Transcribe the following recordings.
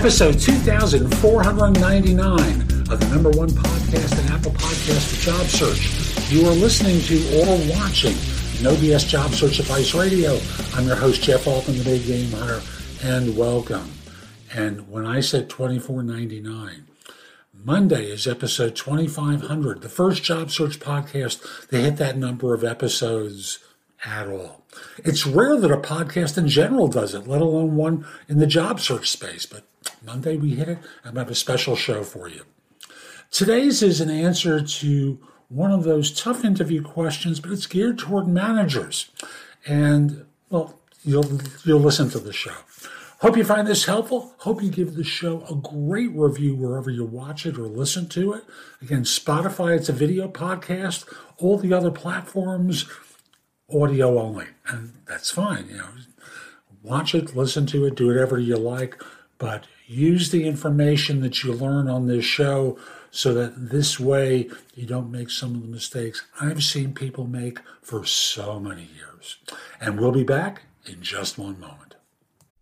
Episode 2499 of the number one podcast and Apple Podcast for Job Search. You are listening to or watching No BS Job Search Advice Radio. I'm your host, Jeff Altman, the Big Game Hunter, and welcome. And when I said 2499, Monday is episode 2500, the first job search podcast to hit that number of episodes at all. It's rare that a podcast in general does it, let alone one in the job search space, but Monday we hit it. I'm going to have a special show for you. Today's is an answer to one of those tough interview questions, but it's geared toward managers. And, well, you'll, you'll listen to the show. Hope you find this helpful. Hope you give the show a great review wherever you watch it or listen to it. Again, Spotify, it's a video podcast. All the other platforms, audio only. And that's fine. You know, watch it, listen to it, do whatever you like but use the information that you learn on this show so that this way you don't make some of the mistakes I've seen people make for so many years. And we'll be back in just one moment.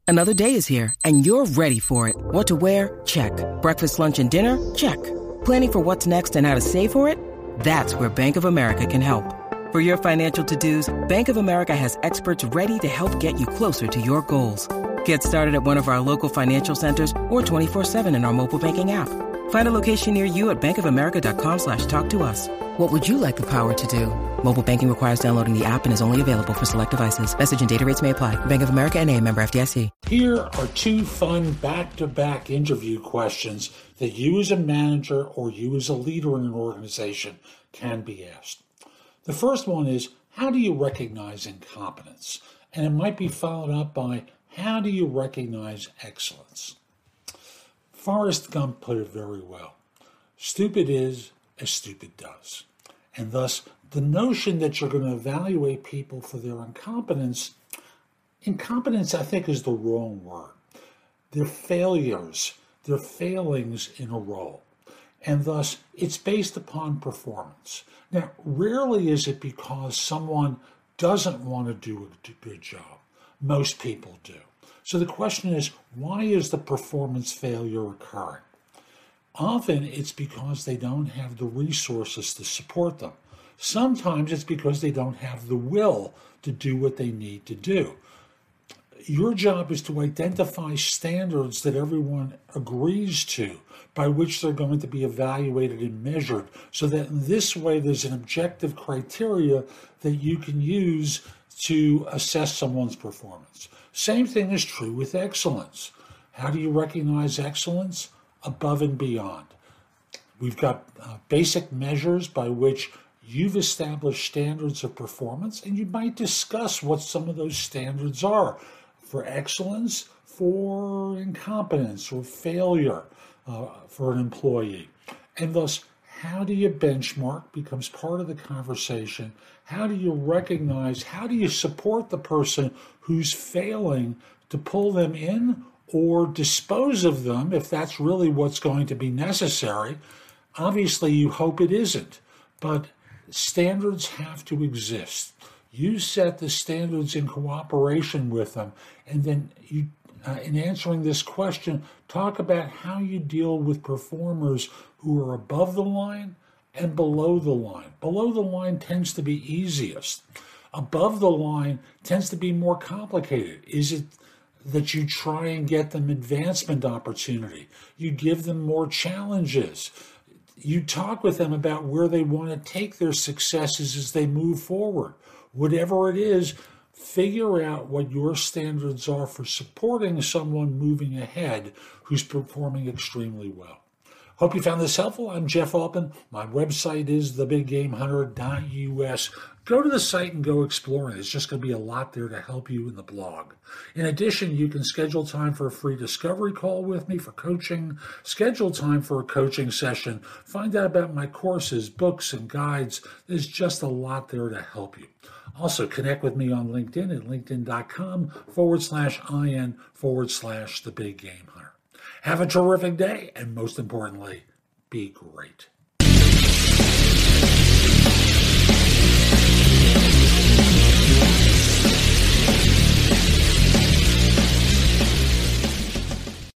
Another day is here and you're ready for it. What to wear? Check. Breakfast, lunch, and dinner? Check. Planning for what's next and how to save for it? That's where Bank of America can help. For your financial to-dos, Bank of America has experts ready to help get you closer to your goals. Get started at one of our local financial centers or 24-7 in our mobile banking app. Find a location near you at bankofamerica.com slash talk to us. What would you like the power to do? Mobile banking requires downloading the app and is only available for select devices. Message and data rates may apply. Bank of America and a member FDIC. Here are two fun back-to-back interview questions that you as a manager or you as a leader in an organization can be asked. The first one is, how do you recognize incompetence? And it might be followed up by, how do you recognize excellence? Forrest Gump put it very well. Stupid is as stupid does. And thus, the notion that you're going to evaluate people for their incompetence, incompetence, I think, is the wrong word. They're failures, they're failings in a role. And thus, it's based upon performance. Now, rarely is it because someone doesn't want to do a good job. Most people do. So the question is, why is the performance failure occurring? Often it's because they don't have the resources to support them. Sometimes it's because they don't have the will to do what they need to do. Your job is to identify standards that everyone agrees to by which they're going to be evaluated and measured so that in this way there's an objective criteria that you can use to assess someone's performance. Same thing is true with excellence. How do you recognize excellence? Above and beyond. We've got uh, basic measures by which you've established standards of performance, and you might discuss what some of those standards are for excellence, for incompetence, or failure uh, for an employee. And thus, how do you benchmark becomes part of the conversation how do you recognize, how do you support the person who's failing to pull them in or dispose of them if that's really what's going to be necessary? Obviously, you hope it isn't, but standards have to exist. You set the standards in cooperation with them, and then you uh, in answering this question, talk about how you deal with performers who are above the line and below the line. Below the line tends to be easiest. Above the line tends to be more complicated. Is it that you try and get them advancement opportunity? You give them more challenges. You talk with them about where they want to take their successes as they move forward. Whatever it is, figure out what your standards are for supporting someone moving ahead who's performing extremely well. Hope you found this helpful. I'm Jeff Altman. My website is thebiggamehunter.us. Go to the site and go exploring. There's just going to be a lot there to help you in the blog. In addition, you can schedule time for a free discovery call with me for coaching, schedule time for a coaching session, find out about my courses, books, and guides. There's just a lot there to help you. Also, connect with me on LinkedIn at linkedin.com forward slash IN forward slash the big game hunter. Have a terrific day, and most importantly, be great.